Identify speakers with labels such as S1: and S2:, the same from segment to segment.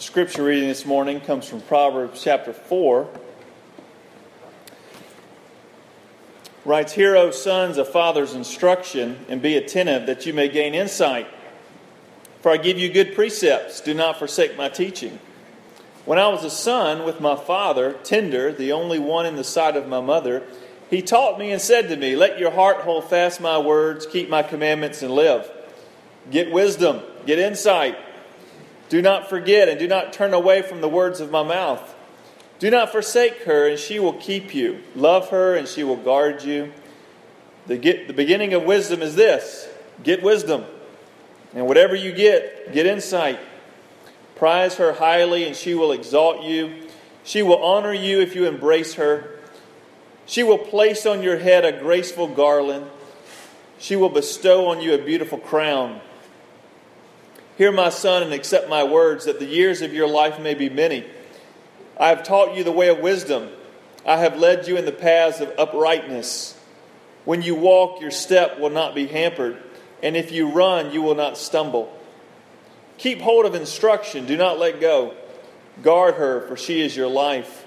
S1: The scripture reading this morning comes from Proverbs chapter 4. Writes, Hear, O sons, a father's instruction, and be attentive that you may gain insight. For I give you good precepts. Do not forsake my teaching. When I was a son with my father, tender, the only one in the sight of my mother, he taught me and said to me, Let your heart hold fast my words, keep my commandments, and live. Get wisdom, get insight. Do not forget and do not turn away from the words of my mouth. Do not forsake her, and she will keep you. Love her, and she will guard you. The, get, the beginning of wisdom is this get wisdom. And whatever you get, get insight. Prize her highly, and she will exalt you. She will honor you if you embrace her. She will place on your head a graceful garland. She will bestow on you a beautiful crown. Hear, my son, and accept my words, that the years of your life may be many. I have taught you the way of wisdom. I have led you in the paths of uprightness. When you walk, your step will not be hampered, and if you run, you will not stumble. Keep hold of instruction, do not let go. Guard her, for she is your life.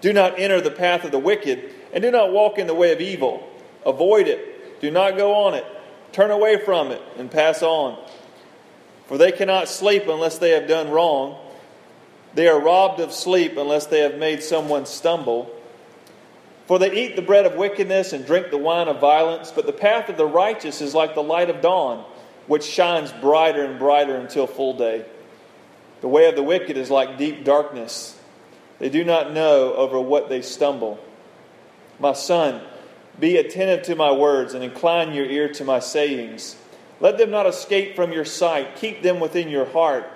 S1: Do not enter the path of the wicked, and do not walk in the way of evil. Avoid it, do not go on it. Turn away from it and pass on. For they cannot sleep unless they have done wrong. They are robbed of sleep unless they have made someone stumble. For they eat the bread of wickedness and drink the wine of violence, but the path of the righteous is like the light of dawn, which shines brighter and brighter until full day. The way of the wicked is like deep darkness. They do not know over what they stumble. My son, be attentive to my words and incline your ear to my sayings. Let them not escape from your sight. Keep them within your heart,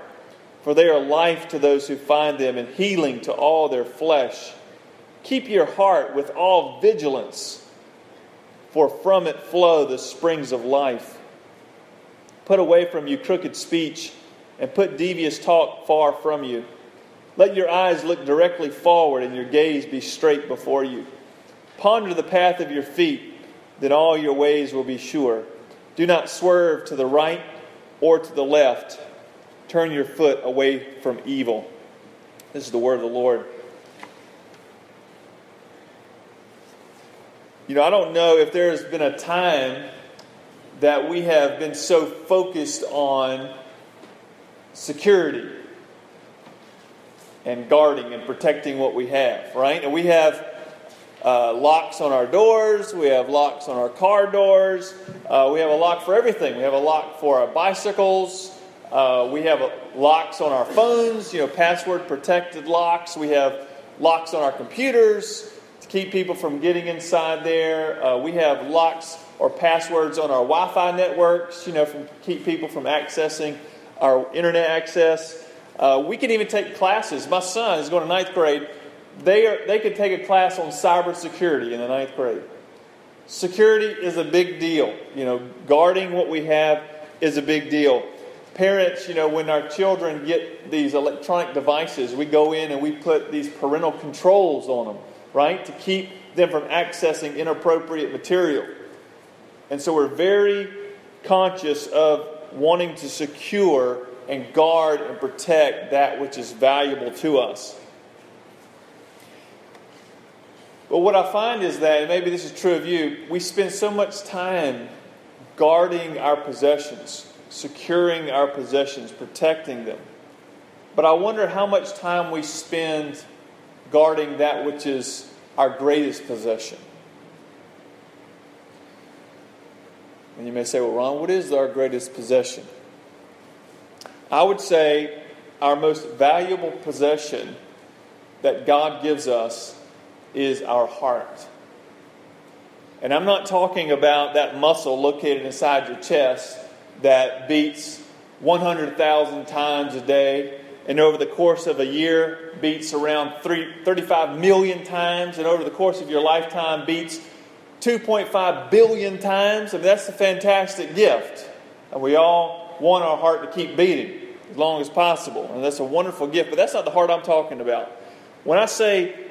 S1: for they are life to those who find them and healing to all their flesh. Keep your heart with all vigilance, for from it flow the springs of life. Put away from you crooked speech and put devious talk far from you. Let your eyes look directly forward and your gaze be straight before you. Ponder the path of your feet, then all your ways will be sure. Do not swerve to the right or to the left. Turn your foot away from evil. This is the word of the Lord. You know, I don't know if there's been a time that we have been so focused on security and guarding and protecting what we have, right? And we have uh, locks on our doors, we have locks on our car doors, uh, we have a lock for everything. We have a lock for our bicycles, uh, we have locks on our phones, you know, password protected locks, we have locks on our computers to keep people from getting inside there, uh, we have locks or passwords on our Wi Fi networks, you know, from keep people from accessing our internet access. Uh, we can even take classes. My son is going to ninth grade they, are, they could take a class on cybersecurity in the ninth grade. Security is a big deal. You know, guarding what we have is a big deal. Parents, you know, when our children get these electronic devices, we go in and we put these parental controls on them, right, to keep them from accessing inappropriate material. And so we're very conscious of wanting to secure and guard and protect that which is valuable to us. But what I find is that, and maybe this is true of you, we spend so much time guarding our possessions, securing our possessions, protecting them. But I wonder how much time we spend guarding that which is our greatest possession. And you may say, well, Ron, what is our greatest possession? I would say our most valuable possession that God gives us is our heart. And I'm not talking about that muscle located inside your chest that beats 100,000 times a day and over the course of a year beats around three, 35 million times and over the course of your lifetime beats 2.5 billion times. I mean, that's a fantastic gift. And we all want our heart to keep beating as long as possible. And that's a wonderful gift, but that's not the heart I'm talking about. When I say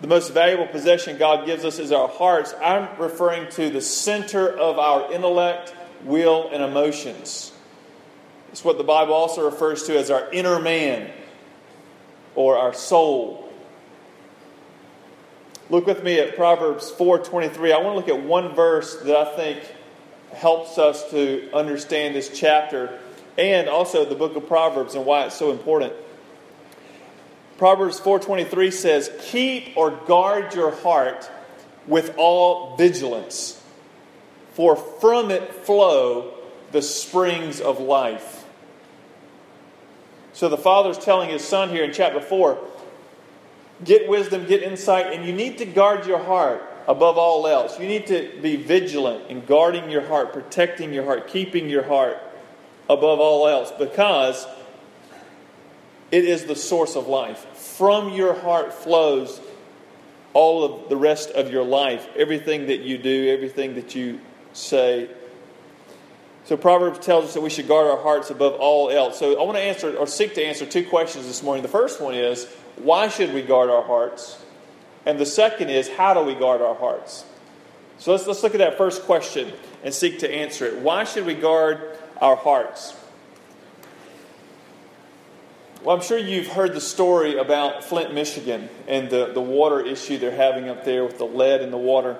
S1: the most valuable possession God gives us is our hearts, I'm referring to the center of our intellect, will, and emotions. It's what the Bible also refers to as our inner man. or our soul. Look with me at Proverbs 4:23. I want to look at one verse that I think helps us to understand this chapter and also the book of Proverbs and why it's so important. Proverbs 4:23 says, "Keep or guard your heart with all vigilance, for from it flow the springs of life." So the father's telling his son here in chapter 4, get wisdom, get insight, and you need to guard your heart above all else. You need to be vigilant in guarding your heart, protecting your heart, keeping your heart above all else because it is the source of life. From your heart flows all of the rest of your life, everything that you do, everything that you say. So Proverbs tells us that we should guard our hearts above all else. So I want to answer or seek to answer two questions this morning. The first one is why should we guard our hearts? And the second is how do we guard our hearts? So let's, let's look at that first question and seek to answer it. Why should we guard our hearts? Well, I'm sure you've heard the story about Flint, Michigan, and the, the water issue they're having up there with the lead in the water.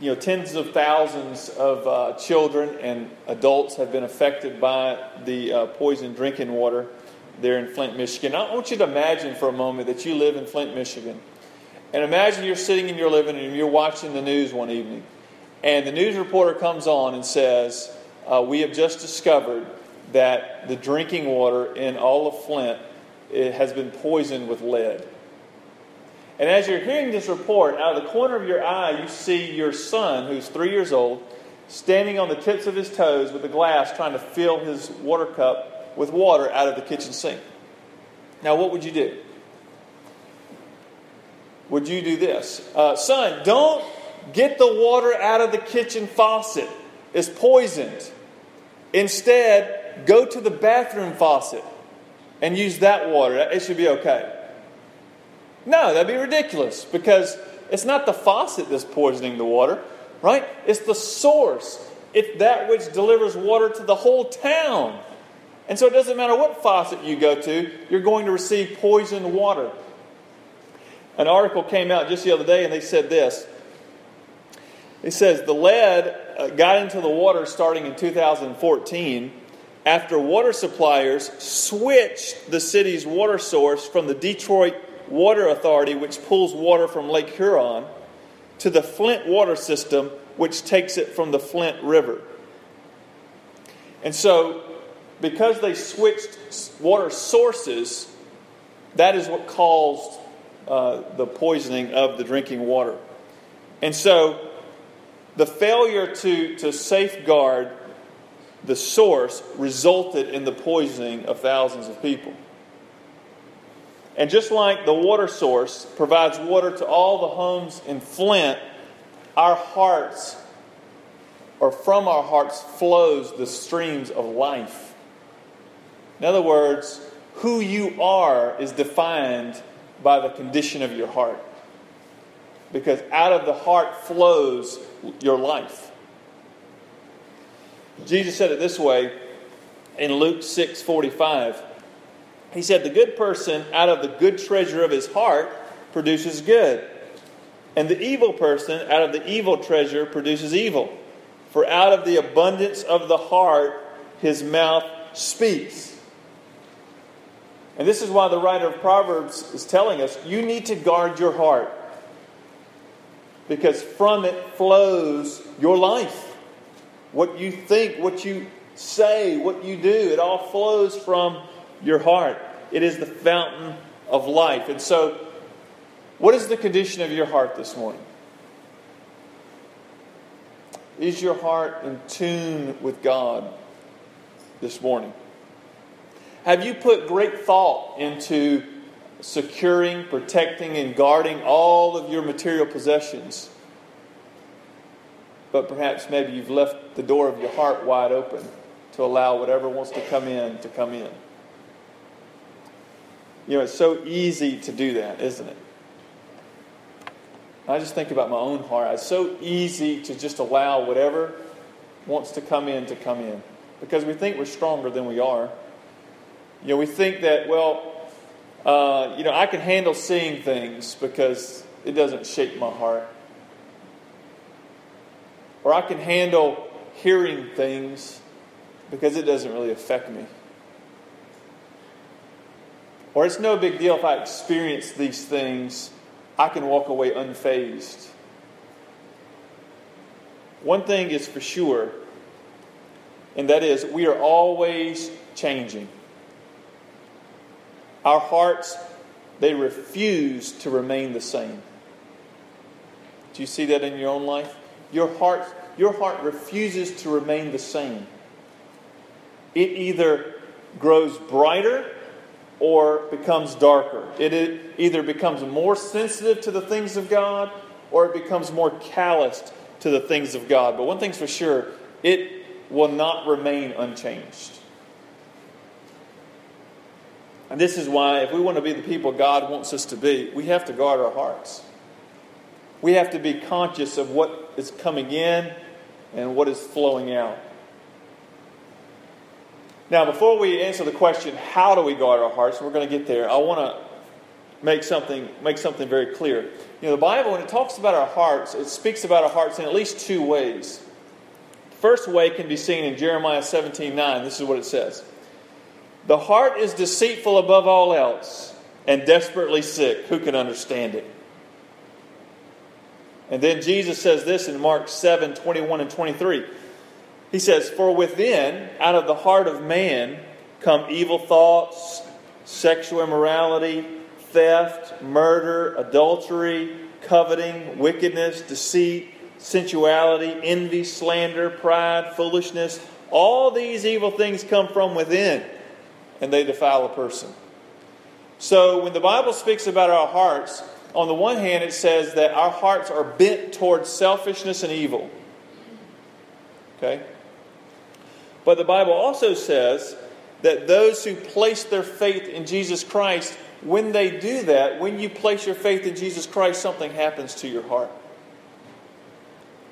S1: You know, tens of thousands of uh, children and adults have been affected by the uh, poisoned drinking water there in Flint, Michigan. I want you to imagine for a moment that you live in Flint, Michigan. And imagine you're sitting in your living room, you're watching the news one evening, and the news reporter comes on and says, uh, We have just discovered that the drinking water in all of Flint has been poisoned with lead. And as you're hearing this report, out of the corner of your eye, you see your son, who's three years old, standing on the tips of his toes with a glass trying to fill his water cup with water out of the kitchen sink. Now, what would you do? Would you do this? Uh, son, don't get the water out of the kitchen faucet. It's poisoned. Instead, go to the bathroom faucet and use that water. It should be okay. No, that'd be ridiculous because it's not the faucet that's poisoning the water, right? It's the source. It's that which delivers water to the whole town. And so it doesn't matter what faucet you go to, you're going to receive poisoned water. An article came out just the other day and they said this. It says the lead uh, got into the water starting in 2014 after water suppliers switched the city's water source from the Detroit Water Authority, which pulls water from Lake Huron, to the Flint water system, which takes it from the Flint River. And so, because they switched water sources, that is what caused uh, the poisoning of the drinking water. And so, the failure to, to safeguard the source resulted in the poisoning of thousands of people. And just like the water source provides water to all the homes in Flint, our hearts, or from our hearts, flows the streams of life. In other words, who you are is defined by the condition of your heart. Because out of the heart flows your life. Jesus said it this way in Luke 6 45. He said, The good person out of the good treasure of his heart produces good, and the evil person out of the evil treasure produces evil. For out of the abundance of the heart his mouth speaks. And this is why the writer of Proverbs is telling us you need to guard your heart because from it flows your life. What you think, what you say, what you do, it all flows from your heart. It is the fountain of life. And so, what is the condition of your heart this morning? Is your heart in tune with God this morning? Have you put great thought into securing, protecting, and guarding all of your material possessions? But perhaps maybe you've left the door of your heart wide open to allow whatever wants to come in to come in. You know, it's so easy to do that, isn't it? I just think about my own heart. It's so easy to just allow whatever wants to come in to come in because we think we're stronger than we are. You know, we think that, well, Uh, you know, I can handle seeing things because it doesn't shake my heart. Or I can handle hearing things because it doesn't really affect me. Or it's no big deal if I experience these things, I can walk away unfazed. One thing is for sure, and that is we are always changing. Our hearts, they refuse to remain the same. Do you see that in your own life? Your heart, your heart refuses to remain the same. It either grows brighter or becomes darker. It either becomes more sensitive to the things of God or it becomes more calloused to the things of God. But one thing's for sure it will not remain unchanged. And this is why, if we want to be the people God wants us to be, we have to guard our hearts. We have to be conscious of what is coming in and what is flowing out. Now, before we answer the question, how do we guard our hearts, we're going to get there, I want to make something, make something very clear. You know, the Bible, when it talks about our hearts, it speaks about our hearts in at least two ways. The first way can be seen in Jeremiah 17 9. This is what it says The heart is deceitful above all else and desperately sick. Who can understand it? And then Jesus says this in Mark 7 21 and 23. He says, For within, out of the heart of man, come evil thoughts, sexual immorality, theft, murder, adultery, coveting, wickedness, deceit, sensuality, envy, slander, pride, foolishness. All these evil things come from within, and they defile a person. So when the Bible speaks about our hearts, on the one hand, it says that our hearts are bent towards selfishness and evil. Okay? But the Bible also says that those who place their faith in Jesus Christ, when they do that, when you place your faith in Jesus Christ, something happens to your heart.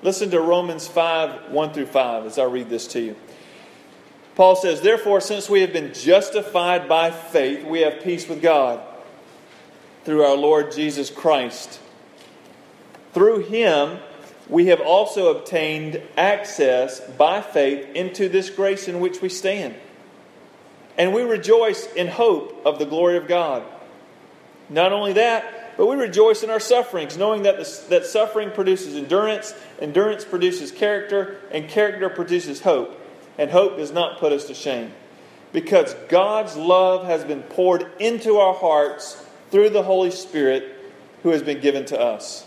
S1: Listen to Romans 5 1 through 5 as I read this to you. Paul says, Therefore, since we have been justified by faith, we have peace with God through our Lord Jesus Christ. Through him, we have also obtained access by faith into this grace in which we stand. And we rejoice in hope of the glory of God. Not only that, but we rejoice in our sufferings, knowing that, the, that suffering produces endurance, endurance produces character, and character produces hope. And hope does not put us to shame. Because God's love has been poured into our hearts through the Holy Spirit who has been given to us.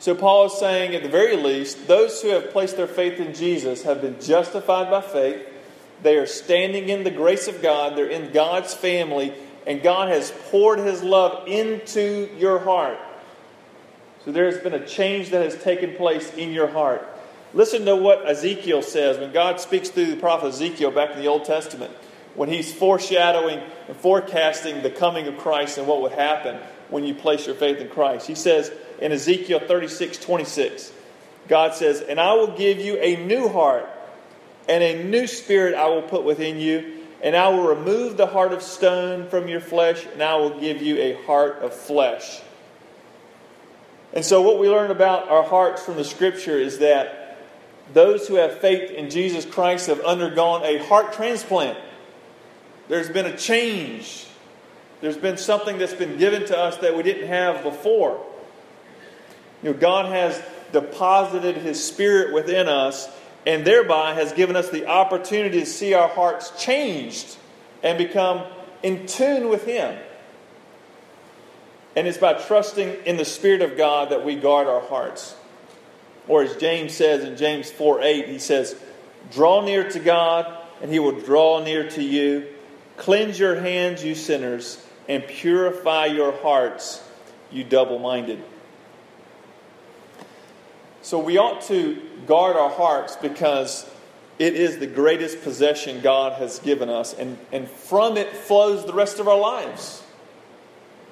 S1: So, Paul is saying, at the very least, those who have placed their faith in Jesus have been justified by faith. They are standing in the grace of God, they're in God's family, and God has poured His love into your heart. So, there has been a change that has taken place in your heart. Listen to what Ezekiel says when God speaks through the prophet Ezekiel back in the Old Testament, when he's foreshadowing and forecasting the coming of Christ and what would happen when you place your faith in Christ. He says, in Ezekiel 36 26. God says, And I will give you a new heart, and a new spirit I will put within you, and I will remove the heart of stone from your flesh, and I will give you a heart of flesh. And so, what we learn about our hearts from the scripture is that those who have faith in Jesus Christ have undergone a heart transplant. There's been a change. There's been something that's been given to us that we didn't have before. You know, God has deposited His Spirit within us and thereby has given us the opportunity to see our hearts changed and become in tune with Him. And it's by trusting in the Spirit of God that we guard our hearts. Or as James says in James 4 8, he says, Draw near to God, and He will draw near to you. Cleanse your hands, you sinners, and purify your hearts, you double minded. So we ought to guard our hearts because it is the greatest possession God has given us, and, and from it flows the rest of our lives.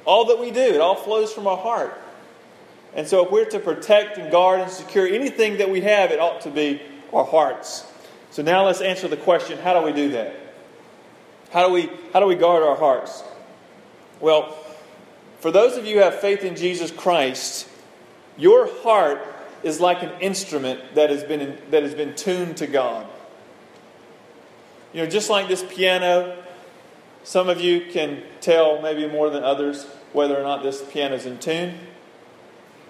S1: All that we do, it all flows from our heart. And so, if we're to protect and guard and secure anything that we have, it ought to be our hearts. So, now let's answer the question how do we do that? How do we, how do we guard our hearts? Well, for those of you who have faith in Jesus Christ, your heart is like an instrument that has been, that has been tuned to God. You know, just like this piano, some of you can tell, maybe more than others, whether or not this piano is in tune.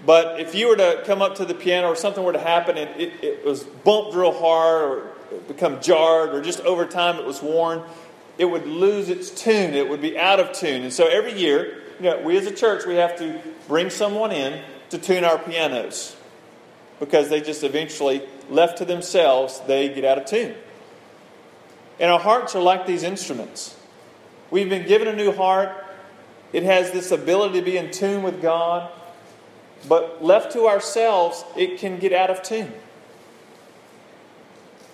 S1: But if you were to come up to the piano or something were to happen and it, it was bumped real hard or become jarred or just over time it was worn, it would lose its tune. It would be out of tune. And so every year, you know, we as a church, we have to bring someone in to tune our pianos because they just eventually, left to themselves, they get out of tune. And our hearts are like these instruments. We've been given a new heart. It has this ability to be in tune with God. But left to ourselves, it can get out of tune.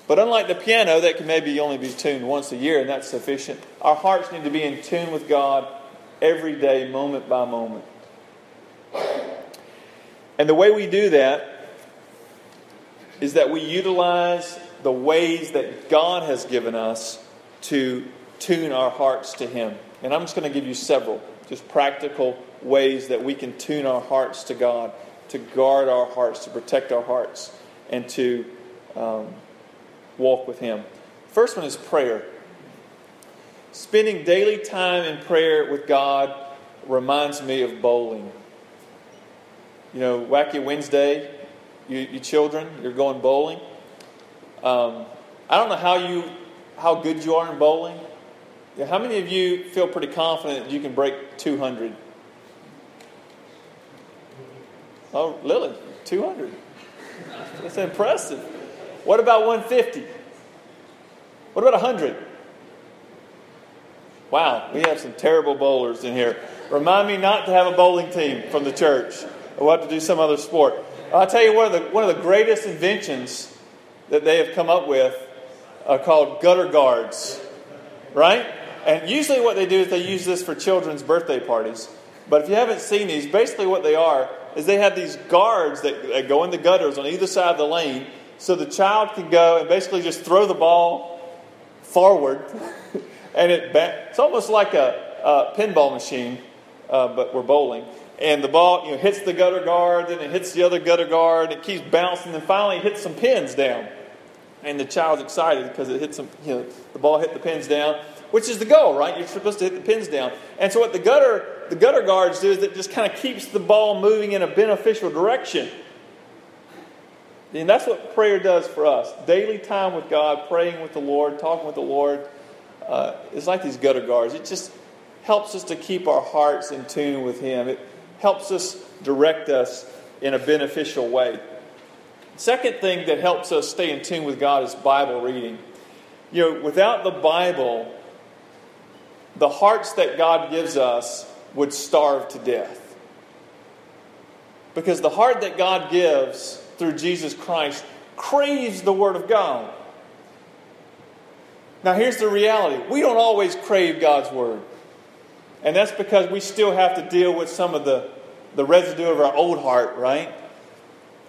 S1: But unlike the piano, that can maybe only be tuned once a year, and that's sufficient, our hearts need to be in tune with God every day, moment by moment. And the way we do that is that we utilize the ways that God has given us to tune our hearts to Him. And I'm just going to give you several, just practical ways that we can tune our hearts to God, to guard our hearts, to protect our hearts, and to um, walk with Him. First one is prayer. Spending daily time in prayer with God reminds me of bowling. You know, Wacky Wednesday, you, you children, you're going bowling. Um, I don't know how you how good you are in bowling. How many of you feel pretty confident you can break 200? Oh, Lily, 200. That's impressive. What about 150? What about 100? Wow, we have some terrible bowlers in here. Remind me not to have a bowling team from the church. We'll have to do some other sport. I'll tell you one of the, one of the greatest inventions that they have come up with are called gutter guards, right? And usually what they do is they use this for children's birthday parties. But if you haven't seen these, basically what they are is they have these guards that, that go in the gutters on either side of the lane so the child can go and basically just throw the ball forward and it it's almost like a, a pinball machine, uh, but we're bowling. And the ball you know, hits the gutter guard, then it hits the other gutter guard, it keeps bouncing, and finally it hits some pins down. And the child's excited because it hits some, you know, the ball hit the pins down, which is the goal, right? You're supposed to hit the pins down. And so what the gutter, the gutter guards do is it just kind of keeps the ball moving in a beneficial direction. And that's what prayer does for us. Daily time with God, praying with the Lord, talking with the Lord. Uh, it's like these gutter guards. It just helps us to keep our hearts in tune with Him. It helps us direct us in a beneficial way. Second thing that helps us stay in tune with God is Bible reading. You know, without the Bible, the hearts that God gives us would starve to death. Because the heart that God gives through Jesus Christ craves the Word of God. Now, here's the reality we don't always crave God's Word. And that's because we still have to deal with some of the, the residue of our old heart, right?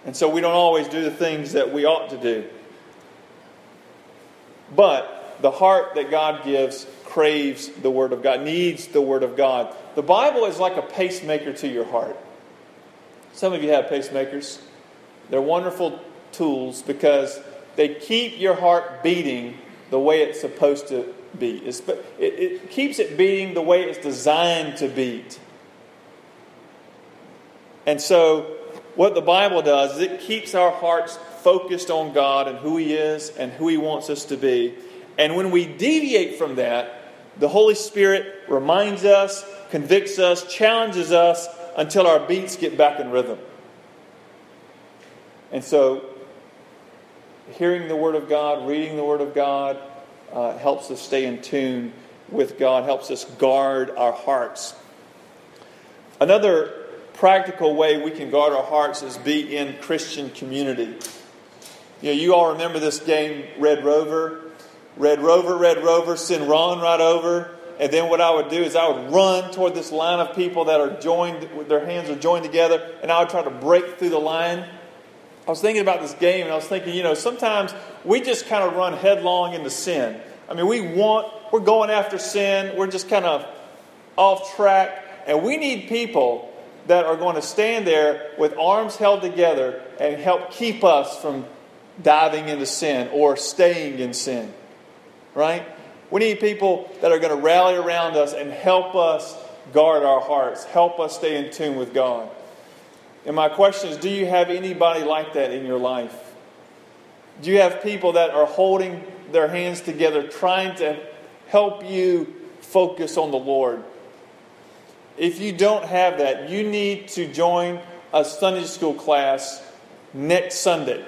S1: And so we don't always do the things that we ought to do. But the heart that God gives craves the Word of God, needs the Word of God. The Bible is like a pacemaker to your heart. Some of you have pacemakers. They're wonderful tools because they keep your heart beating the way it's supposed to beat. It, it keeps it beating the way it's designed to beat. And so what the Bible does is it keeps our hearts focused on God and who He is and who He wants us to be. And when we deviate from that, the Holy Spirit reminds us, convicts us, challenges us until our beats get back in rhythm. And so, hearing the Word of God, reading the Word of God, uh, helps us stay in tune with God, helps us guard our hearts. Another practical way we can guard our hearts is be in Christian community. You know, you all remember this game, Red Rover. Red Rover, Red Rover, send Ron right over. And then what I would do is I would run toward this line of people that are joined, their hands are joined together, and I would try to break through the line. I was thinking about this game, and I was thinking, you know, sometimes we just kind of run headlong into sin. I mean, we want, we're going after sin. We're just kind of off track, and we need people that are going to stand there with arms held together and help keep us from diving into sin or staying in sin. Right? We need people that are going to rally around us and help us guard our hearts, help us stay in tune with God. And my question is do you have anybody like that in your life? Do you have people that are holding their hands together, trying to help you focus on the Lord? If you don't have that, you need to join a Sunday school class next Sunday.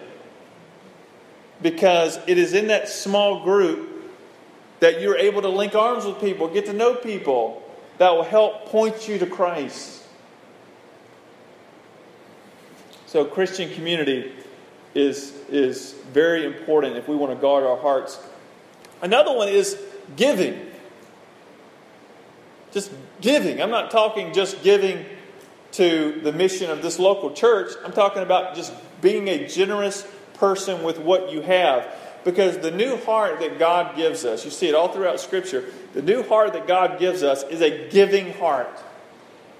S1: Because it is in that small group that you're able to link arms with people, get to know people that will help point you to Christ. So, Christian community is, is very important if we want to guard our hearts. Another one is giving. Just giving. I'm not talking just giving to the mission of this local church. I'm talking about just being a generous person with what you have. Because the new heart that God gives us, you see it all throughout Scripture, the new heart that God gives us is a giving heart.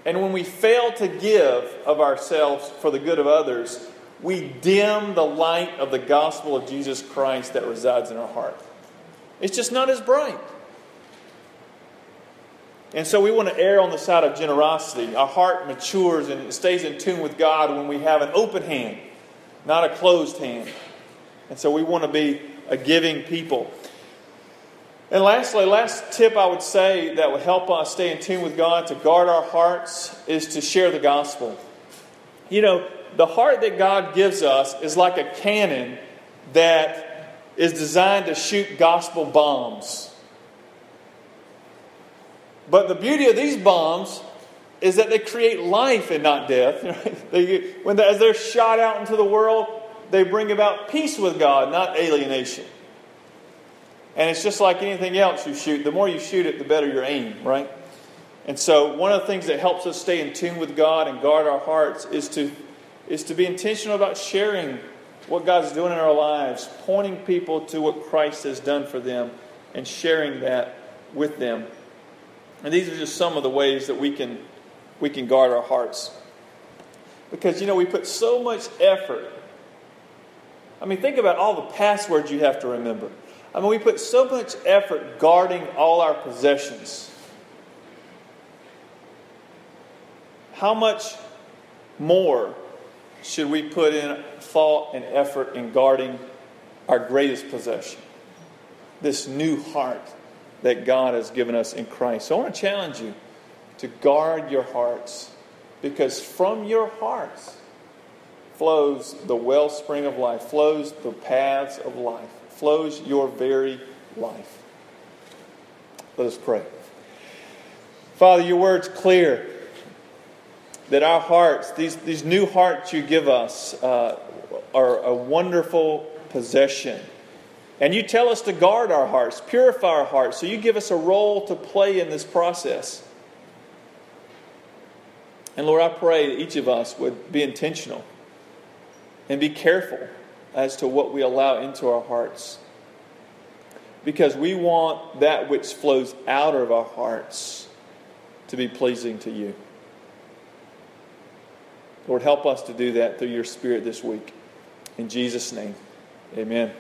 S1: And when we fail to give of ourselves for the good of others, we dim the light of the gospel of Jesus Christ that resides in our heart. It's just not as bright. And so we want to err on the side of generosity. Our heart matures and stays in tune with God when we have an open hand, not a closed hand. And so we want to be a giving people. And lastly, last tip I would say that would help us stay in tune with God to guard our hearts is to share the gospel. You know, the heart that God gives us is like a cannon that is designed to shoot gospel bombs. But the beauty of these bombs is that they create life and not death. when as they're shot out into the world, they bring about peace with God, not alienation. And it's just like anything else you shoot. The more you shoot it, the better your aim, right? And so, one of the things that helps us stay in tune with God and guard our hearts is to is to be intentional about sharing what God's doing in our lives, pointing people to what Christ has done for them, and sharing that with them. And these are just some of the ways that we can we can guard our hearts. Because you know, we put so much effort. I mean, think about all the passwords you have to remember. I mean, we put so much effort guarding all our possessions. How much more should we put in thought and effort in guarding our greatest possession? This new heart that God has given us in Christ. So I want to challenge you to guard your hearts because from your hearts flows the wellspring of life, flows the paths of life, flows your very life. Let us pray. Father, your word's clear that our hearts, these, these new hearts you give us, uh, are a wonderful possession. And you tell us to guard our hearts, purify our hearts. So you give us a role to play in this process. And Lord, I pray that each of us would be intentional and be careful as to what we allow into our hearts. Because we want that which flows out of our hearts to be pleasing to you. Lord, help us to do that through your Spirit this week. In Jesus' name, amen.